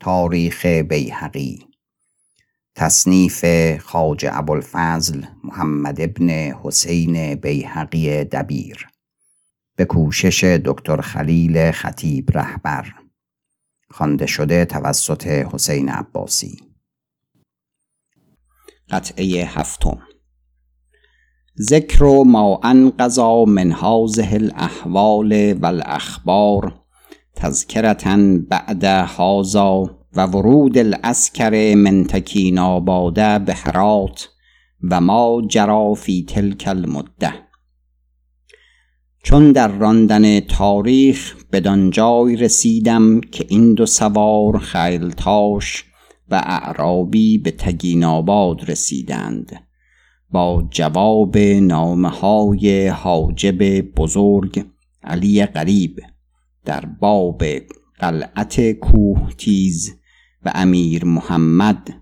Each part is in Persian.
تاریخ بیهقی. تصنیف خاج ابوالفضل محمد ابن حسین بیهقی دبیر. به کوشش دکتر خلیل خطیب رهبر. خوانده شده توسط حسین عباسی. قطعه هفتم. ذکر ما انقضا من هذه الاحوال والاخبار تذکرتا بعد هازا و ورود الاسکر من تکین آباده به هرات و ما جرا فی تلک المده چون در راندن تاریخ بدان جای رسیدم که این دو سوار خیلتاش و اعرابی به تگین آباد رسیدند. با جواب نامه های حاجب بزرگ علی غریب. در باب قلعت کوه تیز و امیر محمد.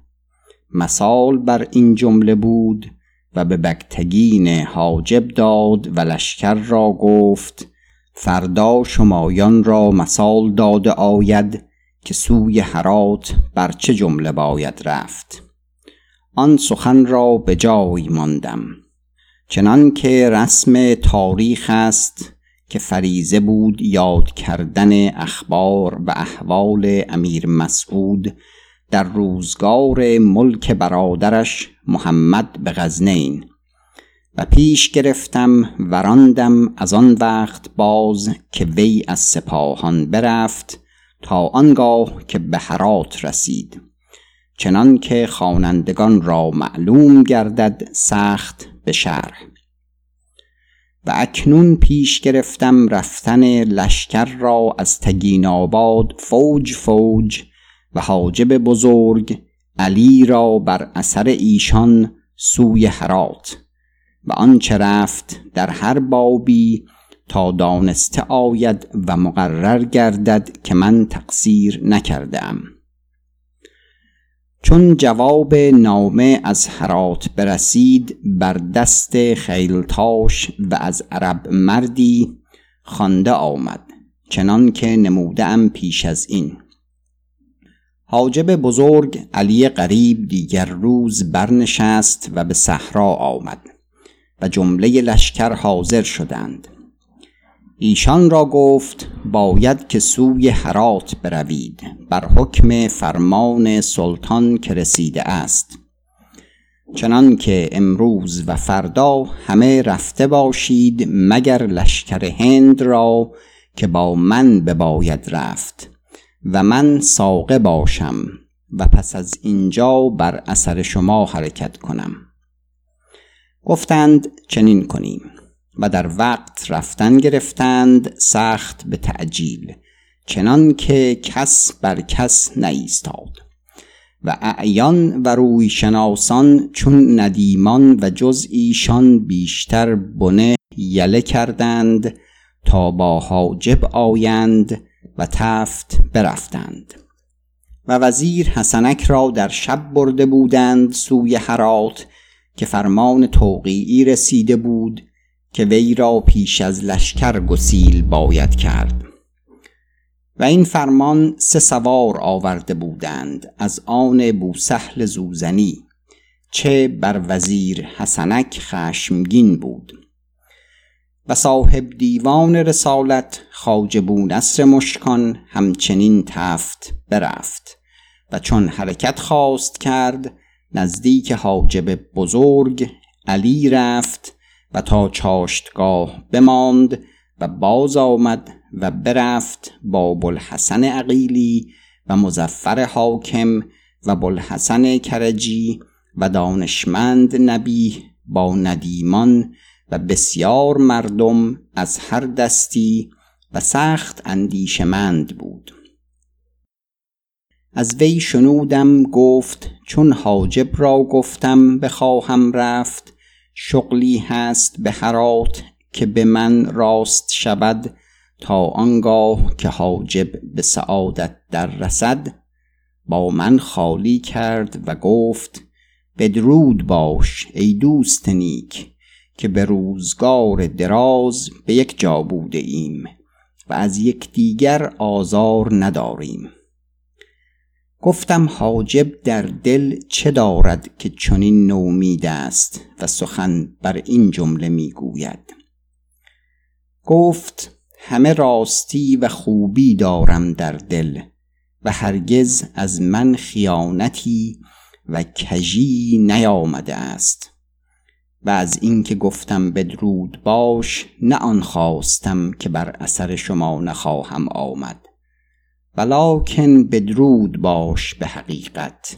مثال بر این جمله بود و به بگتگین حاجب داد و لشکر را گفت فردا شمایان را مثال داده آید که سوی هرات بر چه جمله باید رفت. آن سخن را به جای ماندم. چنان که رسم تاریخ است که فریزه بود یاد کردن اخبار و احوال امیر مسعود در روزگار ملک برادرش محمد به غزنین. و پیش گرفتم وراندم از آن وقت باز که وی از سپاهان برفت تا آنگاه که به هرات رسید. چنان که خوانندگان را معلوم گردد سخت به شرح. و اکنون پیش گرفتم رفتن لشکر را از تگین آباد فوج فوج و حاجب بزرگ علی را بر اثر ایشان سوی هرات و آنچه رفت در هر بابی تا دانسته آید و مقرر گردد که من تقصیر نکردم. چون جواب نامه از هرات برسید بر دست خیلتاش و از عرب مردی خوانده آمد چنان که نموده پیش از این. حاجب بزرگ علی قریب دیگر روز برنشست و به صحرا آمد و جمله لشکر حاضر شدند. ایشان را گفت باید که سوی هرات بروید. بر حکم فرمان سلطان که رسیده است. چنان که امروز و فردا همه رفته باشید مگر لشکر هند را که با من بباید رفت و من ساقه باشم و پس از اینجا بر اثر شما حرکت کنم. گفتند چنین کنیم. و در وقت رفتن گرفتند سخت به تعجیل چنان که کس بر کس نایستاد و اعیان و روی شناسان چون ندیمان و جز ایشان بیشتر بنه یله کردند تا با حاجب آیند و تفت برفتند. و وزیر حسنک را در شب برده بودند سوی هرات که فرمان توقیعی رسیده بود که وی را پیش از لشکر گسیل باید کرد. و این فرمان سه سوار آورده بودند از آن بوسهل زوزنی چه بر وزیر حسنک خشمگین بود. و صاحب دیوان رسالت خواجه نصر مشکان همچنین تفت برفت و چون حرکت خواست کرد نزدیک حاجب بزرگ علی رفت و تا چاشتگاه بماند و باز آمد و برفت با بلحسن عقیلی و مزفر حاکم و بلحسن کرجی و دانشمند نبی با ندیمان و بسیار مردم از هر دستی و سخت اندیشمند بود. از وی شنودم گفت چون حاجب را گفتم بخواهم رفت شغلی هست به هرات که به من راست شود تا آنگاه که حاجب به سعادت در رسد با من خالی کرد و گفت بدرود باش ای دوست نیک که به روزگار دراز به یک جا بوده ایم و از یکدیگر آزار نداریم. گفتم حاجب در دل چه دارد که چنین نومید است و سخن بر این جمله می‌گوید. گفت همه راستی و خوبی دارم در دل و هرگز از من خیانتی و کژی نیامده است. و از اینکه گفتم بدرود باش نه آن خواستم که بر اثر شما نخواهم آمد. ولکن بدرود باش به حقیقت.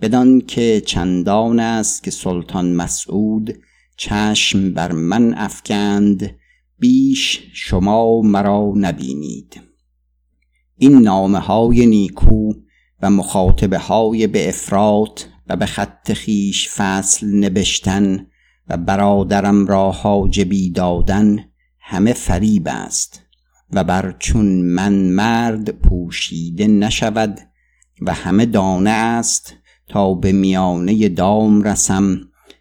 بدان که چندان است که سلطان مسعود چشم بر من افکند بیش شما مرا نبینید. این نامه های نیکو و مخاطبه های به افراط و به خط خیش فصل نبشتن و برادرم را حاجبی دادن همه فریب است. و بر چون من مرد پوشیده نشود و همه دانه است تا به میانه دام رسم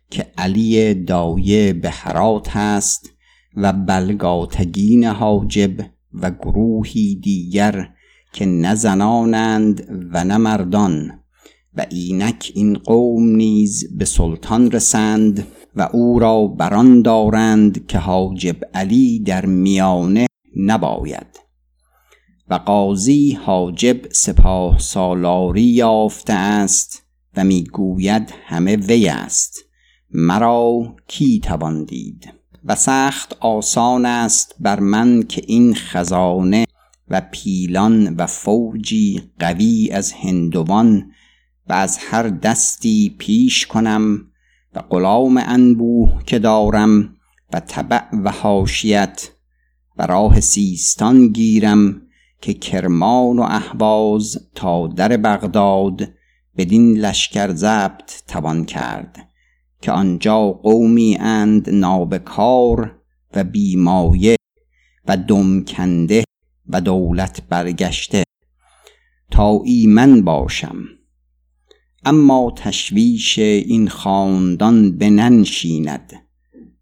که علی دایه به حرات است و بلگاتگین حاجب و گروهی دیگر که نه زنانند و نه مردان و اینک این قوم نیز به سلطان رسند و او را بران دارند که حاجب علی در میانه نباید. و قاضی حاجب سپاه سالاری یافته است و می‌گوید همه وی است. مرا کی توان دید؟ و سخت آسان است بر من که این خزانه و پیلان و فوجی قوی از هندوان و از هر دستی پیش کنم و غلام انبوه که دارم و طبع و حاشیت و راه سیستان گیرم که کرمان و احواز تا در بغداد بدین لشکر ضبط توان کرد که آنجا قومی اند نابکار و بیمایه و دمکنده و دولت برگشته. تا ایمن باشم. اما تشویش این خاندان بننشیند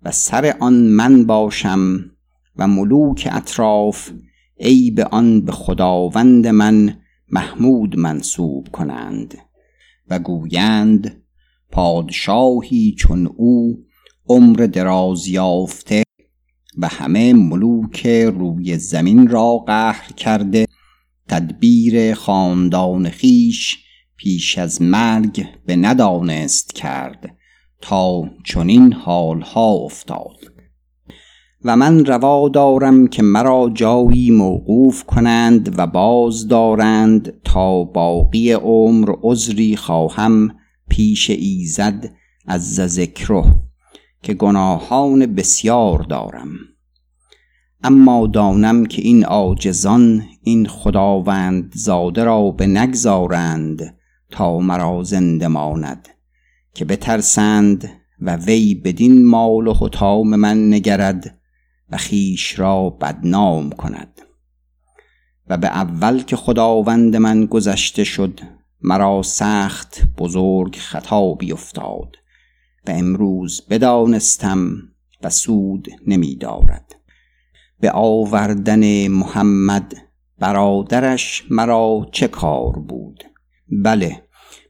و سر آن من باشم و ملوک اطراف عیب آن به خداوند من محمود منصوب کنند. و گویند پادشاهی چون او عمر دراز یافته و همه ملوک روی زمین را قهر کرده تدبیر خاندان خیش پیش از مرگ به ندانست کرد تا چنین حالها افتاد. و من روا دارم که مرا جایی موقوف کنند و باز دارند تا باقی عمر عذری خواهم پیش ایزد از ذکره که گناهان بسیار دارم. اما دانم که این عاجزان این خداوند زاده را به نگذارند تا مرا زنده ماند که بترسند و وی بدین مال و حتام من نگرد و خیش را بدنام کند. و به اول که خداوند من گذشته شد مرا سخت بزرگ خطا بیفتاد و امروز بدانستم و سود نمی دارد به آوردن محمد برادرش مرا چه کار بود؟ بله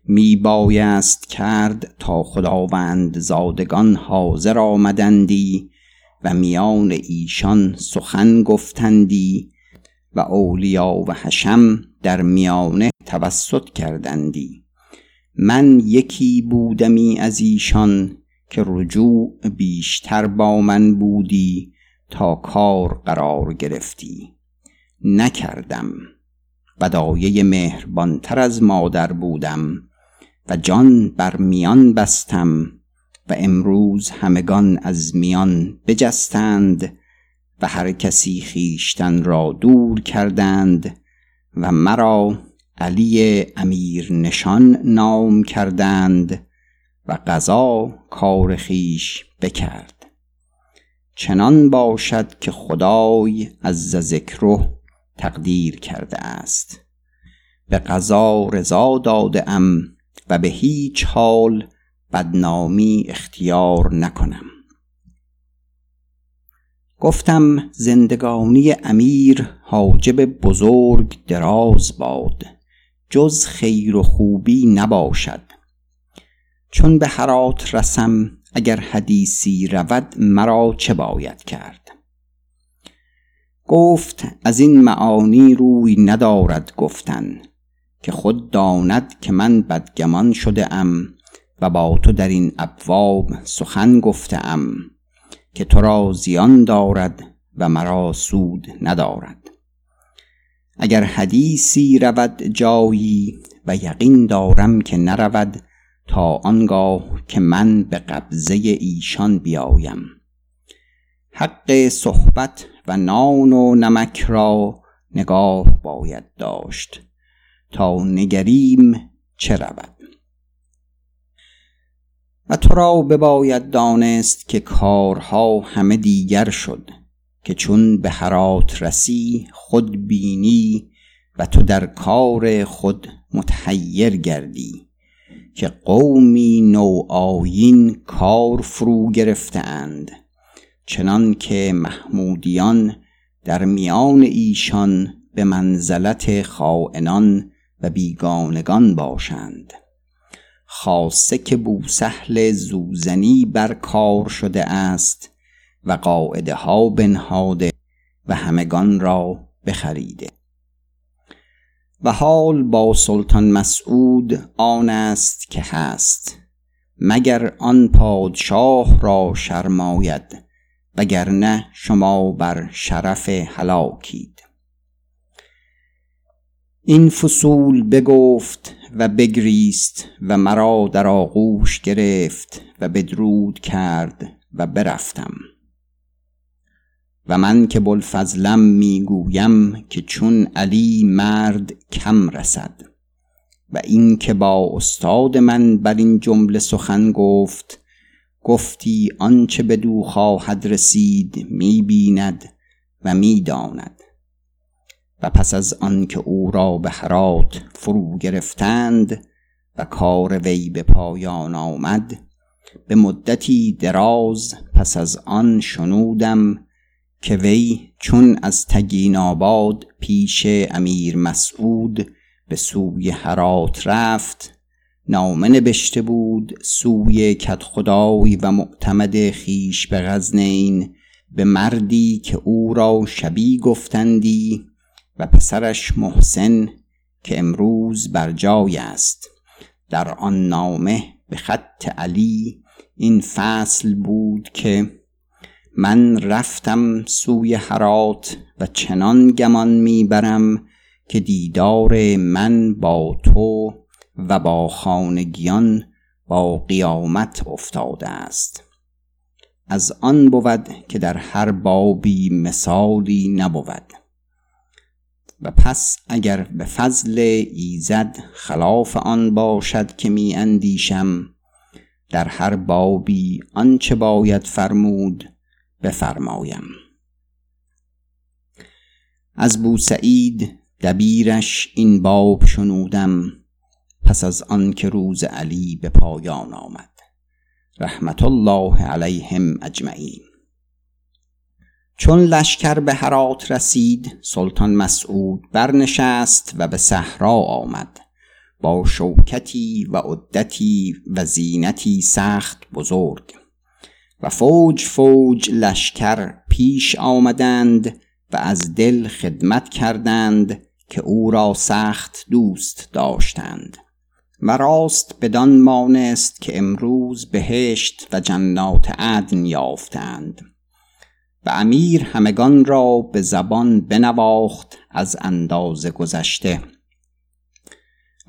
می بایست کرد تا خداوند زادگان حاضر آمدندی و میان ایشان سخن گفتندی و اولیا و حشم در میانه توسط کردندی. من یکی بودمی از ایشان که رجوع بیشتر با من بودی تا کار قرار گرفتی. نکردم. بدایه مهربانتر از مادر بودم و جان بر میان بستم و امروز همگان از میان بجستند و هر کسی خیشتن را دور کردند و مرا علی امیر نشان نام کردند و قضا کار خیش بکرد. چنان باشد که خدای از ذکره تقدیر کرده است. به قضا رضا داده ام و به هیچ حال بدنامی اختیار نکنم. گفتم زندگانی امیر حاجب بزرگ دراز باد جز خیر و خوبی نباشد. چون به هرات رسم اگر حدیثی رود مرا چه باید کرد؟ گفت از این معانی روی ندارد گفتن که خود داند که من بدگمان شده ام و با تو در این ابواب سخن گفته ام که تو را زیان دارد و مرا سود ندارد. اگر حدیثی رود جایی و یقین دارم که نرود تا آنگاه که من به قبضه ایشان بیایم. حق صحبت و نان و نمک را نگاه باید داشت. تا نگریم چه رود؟ تو را بباید دانست که کارها همه دیگر شد که چون به هرات رسی خود بینی و تو در کار خود متحیر گردی که قومی نو آیین کار فرو گرفتند. چنان که محمودیان در میان ایشان به منزلت خائنان و بیگانگان باشند. خاصه که بوسهل زوزنی بر کار شده است و قاعده ها بنهاده و همگان را بخریده. و حال با سلطان مسعود آن است که هست مگر آن پادشاه را شرماید وگرنه شما بر شرف هلاکید. این فصول بگفت و بگریست و مرا در آغوش گرفت و بدرود کرد و برفتم. و من که بلفضلم می‌گویم که چون علی مرد کم رسد و این که با استاد من بر این جمله سخن گفت گفتی آنچه بدو خواهد رسید می‌بیند و می‌داند. و پس از آنکه او را به هرات فرو گرفتند و کار وی به پایان آمد به مدتی دراز پس از آن شنودم که وی چون از تگین آباد پیش امیر مسعود به سوی هرات رفت نامه نبشته بود سوی کدخدای و معتمد خیش به غزنین به مردی که او را شبی گفتندی و پسرش محسن که امروز بر جای است. در آن نامه به خط علی این فصل بود که من رفتم سوی هرات و چنان گمان می‌برم که دیدار من با تو و با خانگیان با قیامت افتاده است. از آن بود که در هر بابی مثالی نبود. و پس اگر به فضل ایزد خلاف آن باشد که می اندیشم در هر بابی آنچه باید فرمود بفرمایم. از بوسعید دبیرش این باب شنودم پس از آن که روز علی به پایان آمد. رحمت الله علیهم اجمعین. چون لشکر به هرات رسید سلطان مسعود برنشست و به صحرا آمد. با شوکتی و عدتی و زینتی سخت بزرگ. و فوج فوج لشکر پیش آمدند و از دل خدمت کردند که او را سخت دوست داشتند. و راست بدان مانست که امروز بهشت و جنات عدن یافتند. و امیر همگان را به زبان بنواخت از اندازه گذشته.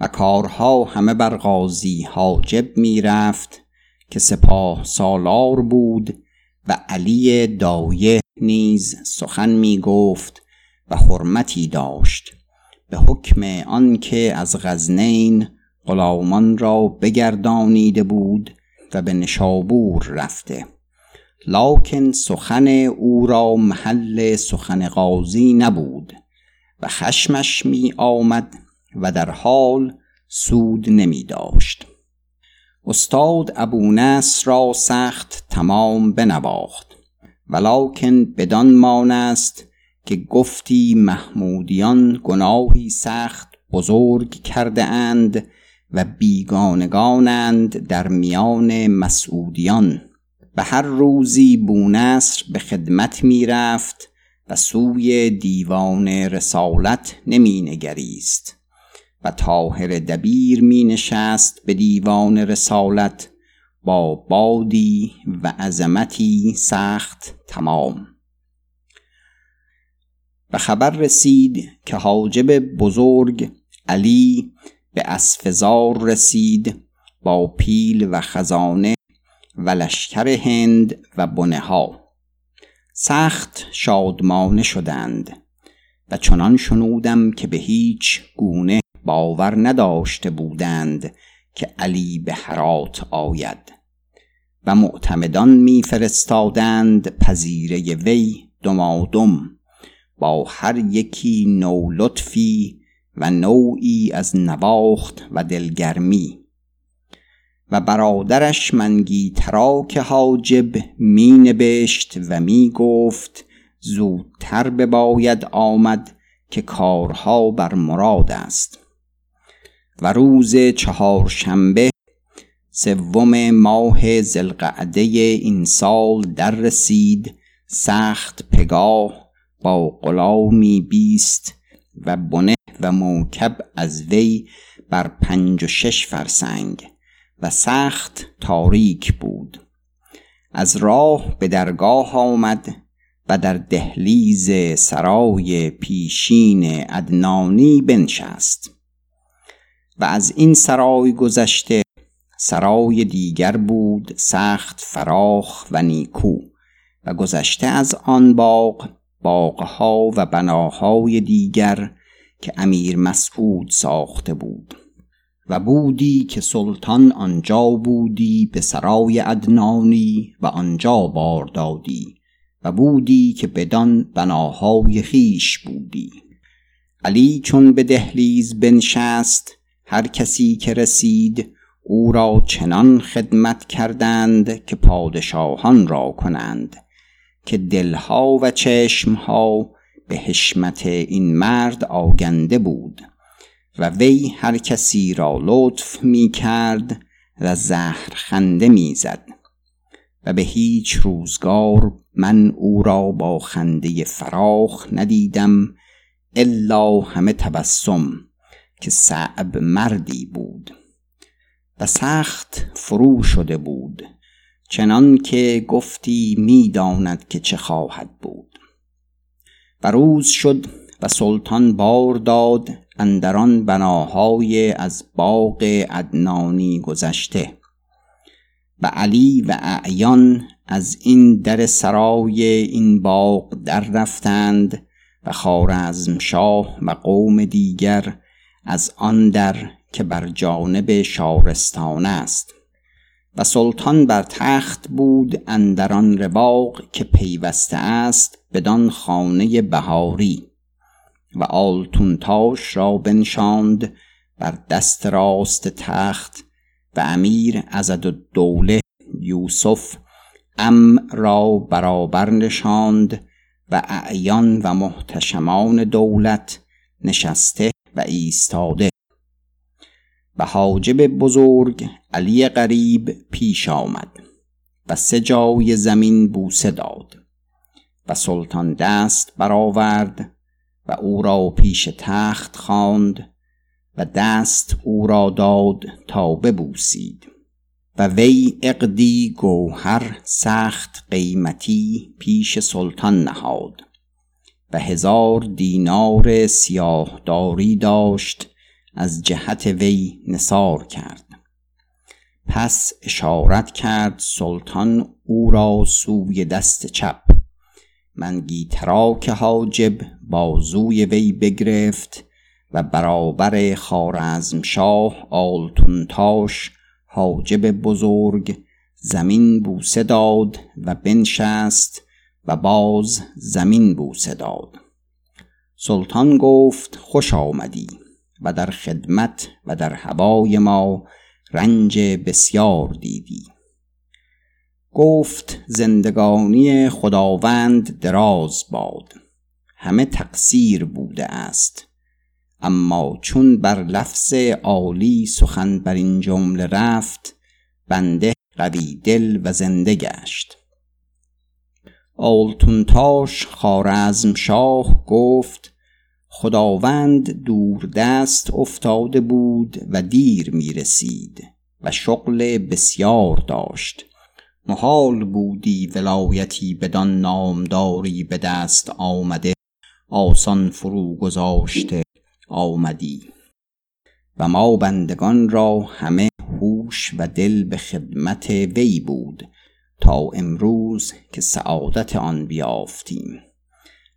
و کارها همه بر غازی حاجب می رفت که سپاه سالار بود و علی دایه نیز سخن می گفت و حرمتی داشت به حکم آنکه از غزنین غلامان را بگردانیده بود و به نشابور رفته. لاکن سخن او را محل سخن قاضی نبود. و خشمش می آمد و در حال سود نمی داشت. استاد ابو نصر را سخت تمام بنواخت. ولکن بدان مانست که گفتی محمودیان گناهی سخت بزرگ کرده اند و بیگانگانند در میان مسعودیان. و هر روزی بونصر به خدمت می رفت و سوی دیوان رسالت نمی نگریست و طاهر دبیر می نشست به دیوان رسالت با بادی و عظمتی سخت تمام. و خبر رسید که حاجب بزرگ علی به اسفزار رسید با پیل و خزانه و لشکر هند و بنه ها سخت شادمانه شدند و چنان شنودم که به هیچ گونه باور نداشته بودند که علی به حرات آید و معتمدان میفرستادند پذیره وی دمادم با هر یکی نو لطفی و نوعی از نواخت و دلگرمی. و برادرش منگی تراک حاجب می نبشت و می گفت زودتر بباید آمد که کارها بر مراد است. و روز چهارشنبه سوم ماه زلقعده این سال در رسید سخت پگاه با غلامی بیست و بنه و موکب از وی بر پنج و شش فرسنگ. و سخت تاریک بود. از راه به درگاه آمد و در دهلیز سرای پیشین ادنانی بنشست و از این سرای گذشته سرای دیگر بود سخت فراخ و نیکو و گذشته از آن باغ باغها و بناهای دیگر که امیر مسعود ساخته بود. و بودی که سلطان آنجا بودی به سرای ادنانی و آنجا بار دادی و بودی که بدان بناهای خیش بودی. علی چون به دهلیز بنشست هر کسی که رسید او را چنان خدمت کردند که پادشاهان را کنند که دلها و چشمها به حشمت این مرد آگنده بود. و وی هر کسی را لطف می کرد و زهر خنده می زد و به هیچ روزگار من او را با خنده فراخ ندیدم الا همه تبسم که صعب مردی بود و سخت فرو شده بود چنان که گفتی می‌داند که چه خواهد بود. و روز شد و سلطان بار داد اندران بناهای از باغ عدنانی گذشته. و علی و اعیان از این در سرای این باغ در رفتند و خارزم شاه و قوم دیگر از آن در که بر جانب شارستان است. و سلطان بر تخت بود اندران رواق که پیوسته است بدان خانه بهاری. و آلتونتاش را بنشاند بر دست راست تخت و امیر ازد دوله یوسف ام را برابر نشاند و اعیان و محتشمان دولت نشسته و ایستاده. و حاجب بزرگ علی غریب پیش آمد و سه جای زمین بوسه داد و سلطان دست برآورد و او را پیش تخت خواند و دست او را داد تا ببوسید و وی اقدی گوهر سخت قیمتی پیش سلطان نهاد و هزار دینار سیاهداری داشت از جهت وی نصار کرد. پس اشارت کرد سلطان او را سوی دست چپ. منگی تراک حاجب بازوی وی بگرفت و برابر خارزم شاه آلتونتاش حاجب بزرگ زمین بوسه داد و بنشست و باز زمین بوسه داد. سلطان گفت خوش آمدی و در خدمت و در هوای ما رنج بسیار دیدی. گفت زندگانی خداوند دراز باد. همه تقصیر بوده است. اما چون بر لفظ عالی سخن بر این جمله رفت بنده قوی دل و زنده گشت. آلتونتاش خارزم شاه گفت خداوند دور دست افتاده بود و دیر می رسید و شغل بسیار داشت. محال بودی ولایتی بدان نامداری به دست آمده آسان فرو گذاشته آمدی. و ما بندگان را همه هوش و دل به خدمت وی بود تا امروز که سعادت آن بیافتیم.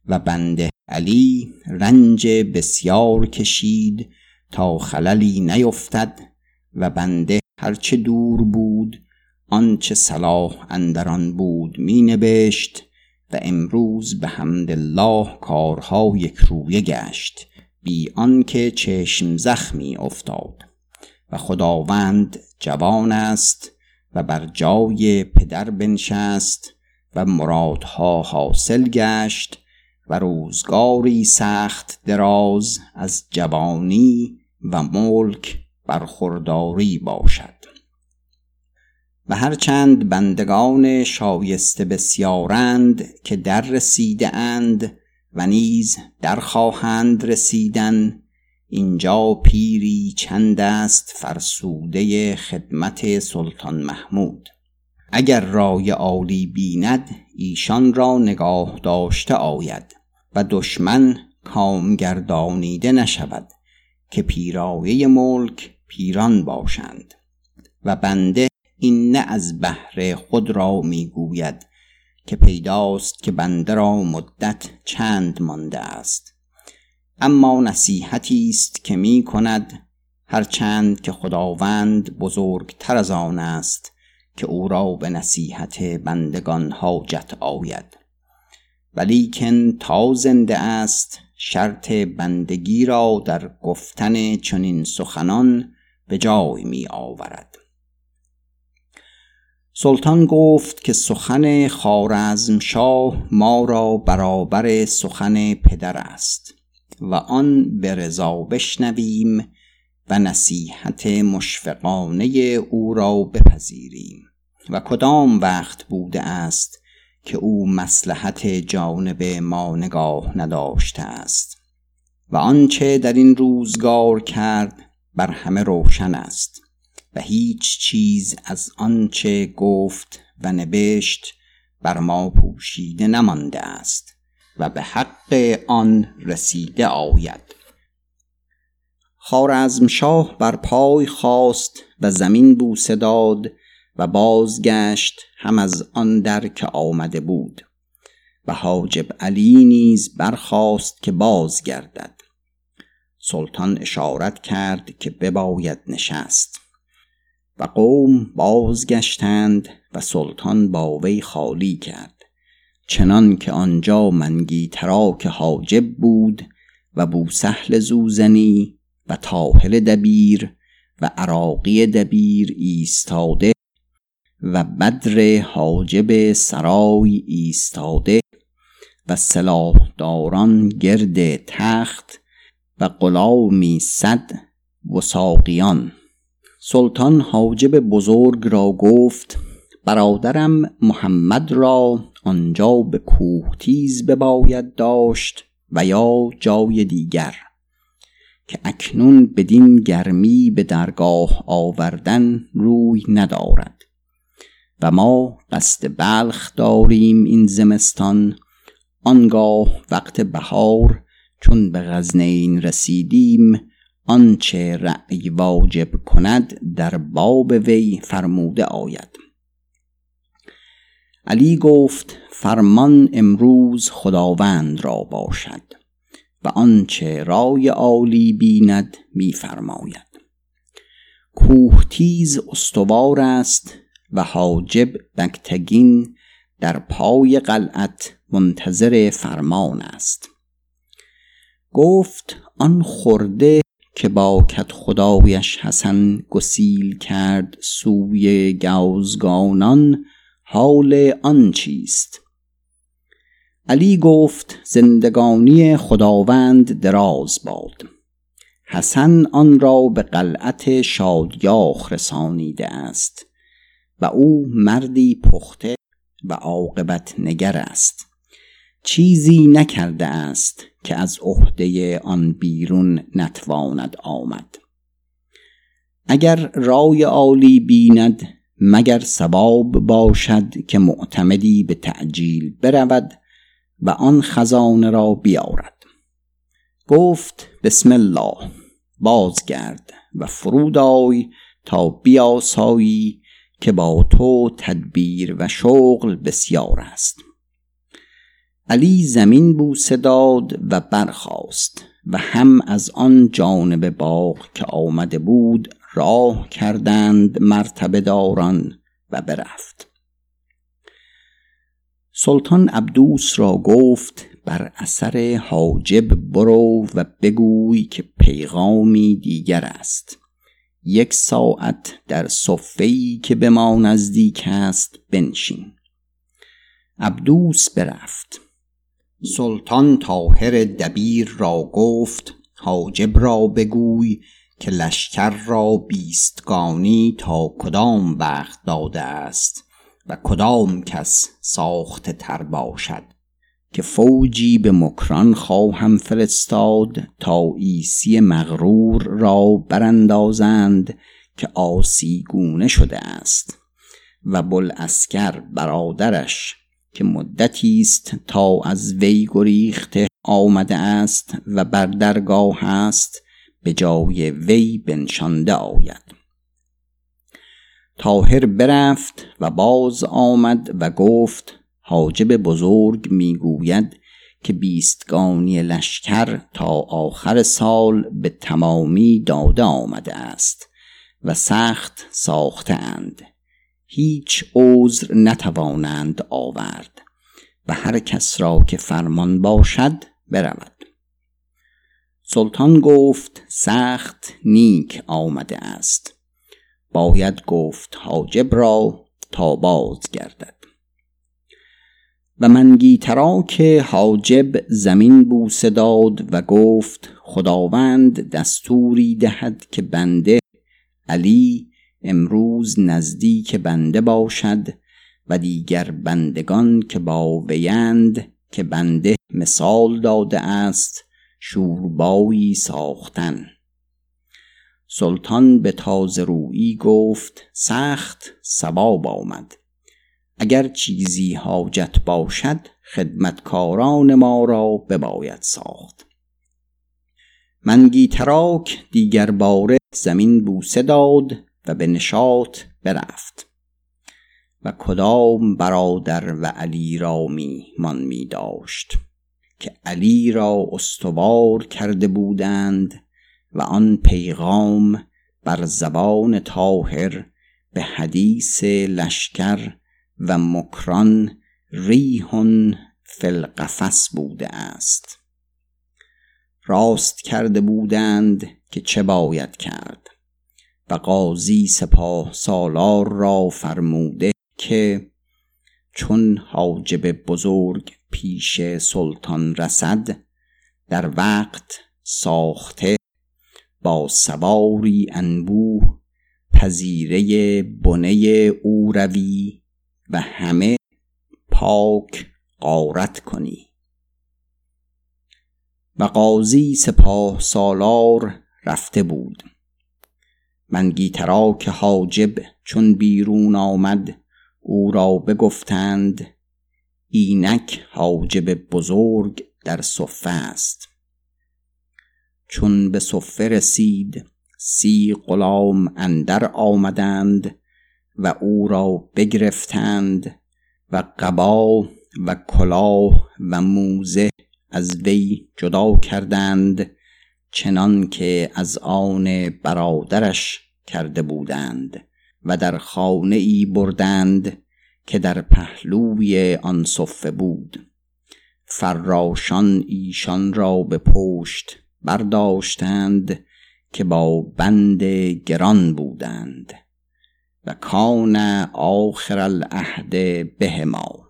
و بنده علی رنج بسیار کشید تا خللی نیفتد و بنده هرچه دور بود آنچه صلاح اندران بود می نبشت و امروز به حمد الله کارها یک رویه گشت بی آنکه چشم زخمی افتاد. و خداوند جوان است و بر جای پدر بنشست و مرادها حاصل گشت و روزگاری سخت دراز از جوانی و ملک برخورداری باشد. و هرچند بندگان شایسته بسیارند که در رسیده اند و نیز در خواهند رسیدن اینجا پیری چند است فرسوده خدمت سلطان محمود. اگر رای عالی بیند ایشان را نگاه داشته آید و دشمن کام گردانیده نشود که پیرایه ملک پیران باشند و بنده این نه از بهر خود را می‌گوید که پیداست که بنده را مدت چند مانده است. اما نصیحتی است که می کند هرچند که خداوند بزرگتر از آن است که او را به نصیحت بندگان حاجت آید. ولیکن تا زنده است شرط بندگی را در گفتن چنین سخنان به جای می آورد سلطان گفت که سخن خارزم شاه ما را برابر سخن پدر است و آن به رضا بشنویم و نصیحت مشفقانه او را بپذیریم. و کدام وقت بوده است که او مسلحت جانب ما نگاه نداشته است؟ و آنچه در این روزگار کرد بر همه روشن است. و هیچ چیز از آنچه گفت و نبشت بر ما پوشیده نمانده است و به حق آن رسیده آید. شاه بر پای خواست و زمین بوسه داد و بازگشت هم از آن در که آمده بود و حاجب علی نیز برخواست که بازگردد. سلطان اشارت کرد که بباید نشست. و قوم بازگشتند و سلطان با وی خالی کرد. چنان که آنجا منگی تراک حاجب بود و بوسهل زوزنی و تاهل دبیر و عراقی دبیر ایستاده و بدر حاجب سرای ایستاده و سلاحداران گرد تخت و غلامی صد وساقیان سلطان حاجب بزرگ را گفت برادرم محمد را آنجا به کوه تیز بباید داشت و یا جای دیگر که اکنون بدین گرمی به درگاه آوردن روی ندارد. و ما قصد بلخ داریم این زمستان آنگاه وقت بهار چون به غزنین رسیدیم آنچه رأی واجب کند در باب وی فرموده آید. علی گفت فرمان امروز خداوند را باشد و آنچه رای عالی بیند میفرماید. کوهتیز استوار است و حاجب بکتگین در پای قلعت منتظر فرمان است. گفت آن خورده که با کت خدایش حسن گسیل کرد سوی گوزگانان حال آن چیست؟ علی گفت زندگانی خداوند دراز باد. حسن آن را به قلعت شادیاخ رسانیده است و او مردی پخته و عاقبت نگر است. چیزی نکرده است که از عهده آن بیرون نتواند آمد. اگر رای عالی بیند مگر سباب باشد که معتمدی به تعجیل برود و آن خزانه را بیارد. گفت بسم الله بازگرد و فرود آی تا بیاسایی که با تو تدبیر و شغل بسیار است. علی زمین بوسه داد و برخاست و هم از آن جانب باغ که آمده بود راه کردند مرتبه داران و برفت. سلطان عبدوس را گفت بر اثر حاجب برو و بگوی که پیغامی دیگر است. یک ساعت در صفهی که به ما نزدیک است بنشین. عبدوس برفت. سلطان طاهر دبیر را گفت حاجب را بگوی که لشکر را بیستگانی تا کدام وقت داده است و کدام کس ساخته تر باشد که فوجی به مکران خواهم فرستاد تا ایسی مغرور را براندازند که آسیگونه شده است و بلاسکر برادرش که مدتی است تا از وی گریخته آمده است و بر درگاه است به جای وی بنشانده آید. تاهر برفت و باز آمد و گفت حاجب بزرگ می‌گوید که بیستگانی لشکر تا آخر سال به تمامی داده آمده است و سخت ساخته اند. هیچ عذر نتوانند آورد و هر کس را که فرمان باشد برود. سلطان گفت سخت نیک آمده است. باید گفت حاجب را تا باز گردد و که حاجب زمین بوسه داد و گفت خداوند دستوری دهد که بنده علی امروز نزدیک بنده باشد و دیگر بندگان که با ویند که بنده مثال داده است شوربایی ساختن. سلطان به تازه رویی گفت سخت سباب آمد. اگر چیزی حاجت باشد خدمتکاران ما را بباید ساخت. منگی تراک دیگر باره زمین بوسه داد و به نشاط برفت. و کدام برادر و علی را میهمان می داشت که علی را استوار کرده بودند و آن پیغام بر زبان طاهر به حدیث لشکر و مکران ریحون فلقفس بوده است. راست کرده بودند که چه باید کرد؟ و قاضی سپاه سالار را فرموده که چون حاجب بزرگ پیش سلطان رسد در وقت ساخته با سواری انبوه پذیره بنه او روی و همه پاک قارت کنی. و قاضی سپاه سالار رفته بود. منگیترا که حاجب چون بیرون آمد او را بگفتند اینک حاجب بزرگ در صفه است. چون به صفه رسید سی غلام اندر آمدند و او را بگرفتند و قبا و کلاه و موزه از وی جدا کردند. چنان که از آن برادرش کرده بودند و در خانه ای بردند که در پهلوی آن صفه بود. فراشان ایشان را به پشت برداشتند که با بند گران بودند و کان آخر العهد بهما.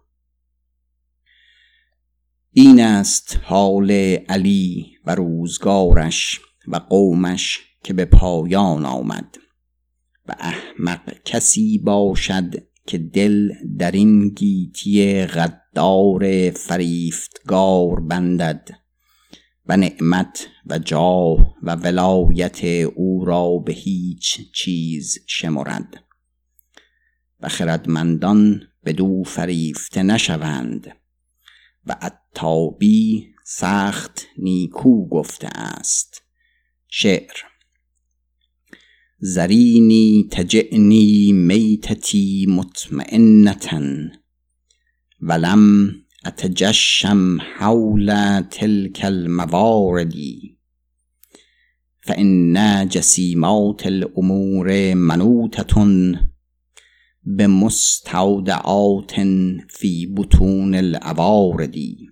این است حال علی و روزگارش و قومش که به پایان آمد. و احمق کسی باشد که دل در این گیتی غدار فریفتگار بندد و نعمت و جاه و ولایت او را به هیچ چیز شمرد. و خردمندان دو فریفته نشوند. و عطابی سخت نیکو گفته است. شعر زرینی تجعنی میتتی مطمئنتا ولم اتجشم حول تلك الموارد فان جسیمات الامور منوطه بمستودعات فی بطون الاواردی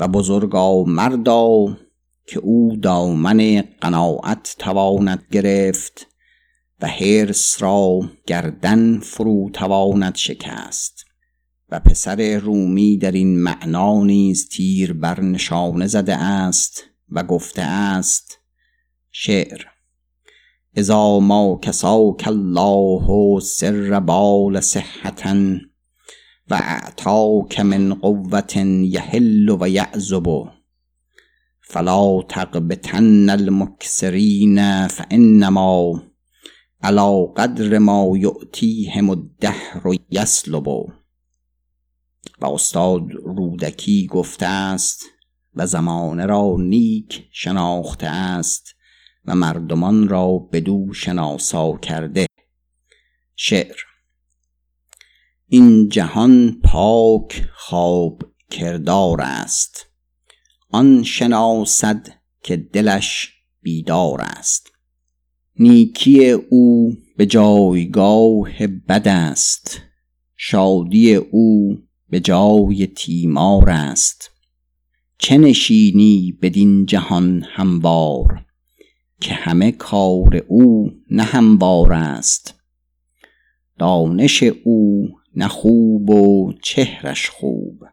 و بزرگا مردا که او دامن قناعت تواند گرفت و حرس را گردن فرو تواند شکست. و پسر رومی در این معنا نیز تیر بر نشانه زده است و گفته است شعر اذا ما کساک الله سر بال صحتا و اعطاک من قوت یحل و یعذب. فلا تقبتن المکسرین فانما علی قدر ما یعطیهم الدهر یسلب. و استاد رودکی گفته است و زمانه را نیک شناخته است. و مردمان را بدو شناسا کرده. شعر این جهان پاک خواب کردار است. آن شناسد که دلش بیدار است. نیکی او به جایگاه بد است. شادی او به جای تیمار است. چه نشینی بدین جهان هموار؟ که همه کار او نه هموار است. دانش او نه خوب و چهرش خوب.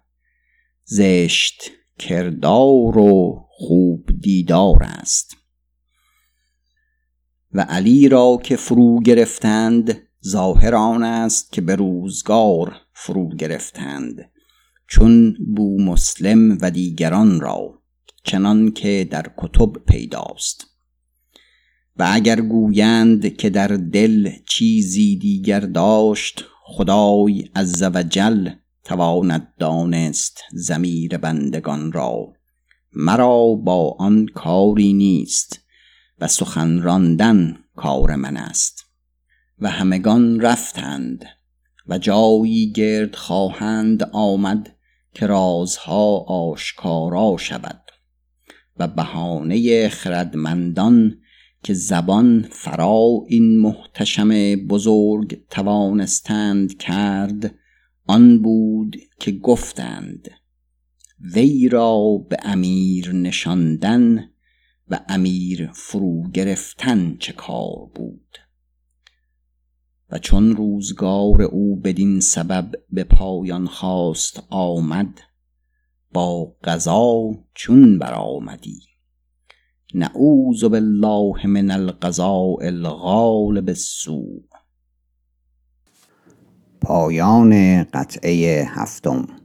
زشت کردار و خوب دیدار است. و علی را که فرو گرفتند ظاهر آن است که به روزگار فرو گرفتند. چون بو مسلم و دیگران را چنان که در کتب پیداست. و اگر گویند که در دل چیزی دیگر داشت خدای عز و جل تواند دانست زمیر بندگان را. مرا با آن کاری نیست و سخن راندن کار من است. و همگان رفتند و جایی گرد خواهند آمد که رازها آشکارا شود و بهانه خردمندان که زبان فرا این محتشم بزرگ توانستند کرد آن بود که گفتند وی را به امیر نشاندن و امیر فرو گرفتن چه کار بود؟ و چون روزگار او بدین سبب به پایان خواست آمد با قضا چون برآمدی. نعوذ بالله من القضاء الغالب السوء. پایان قطعه هفتم.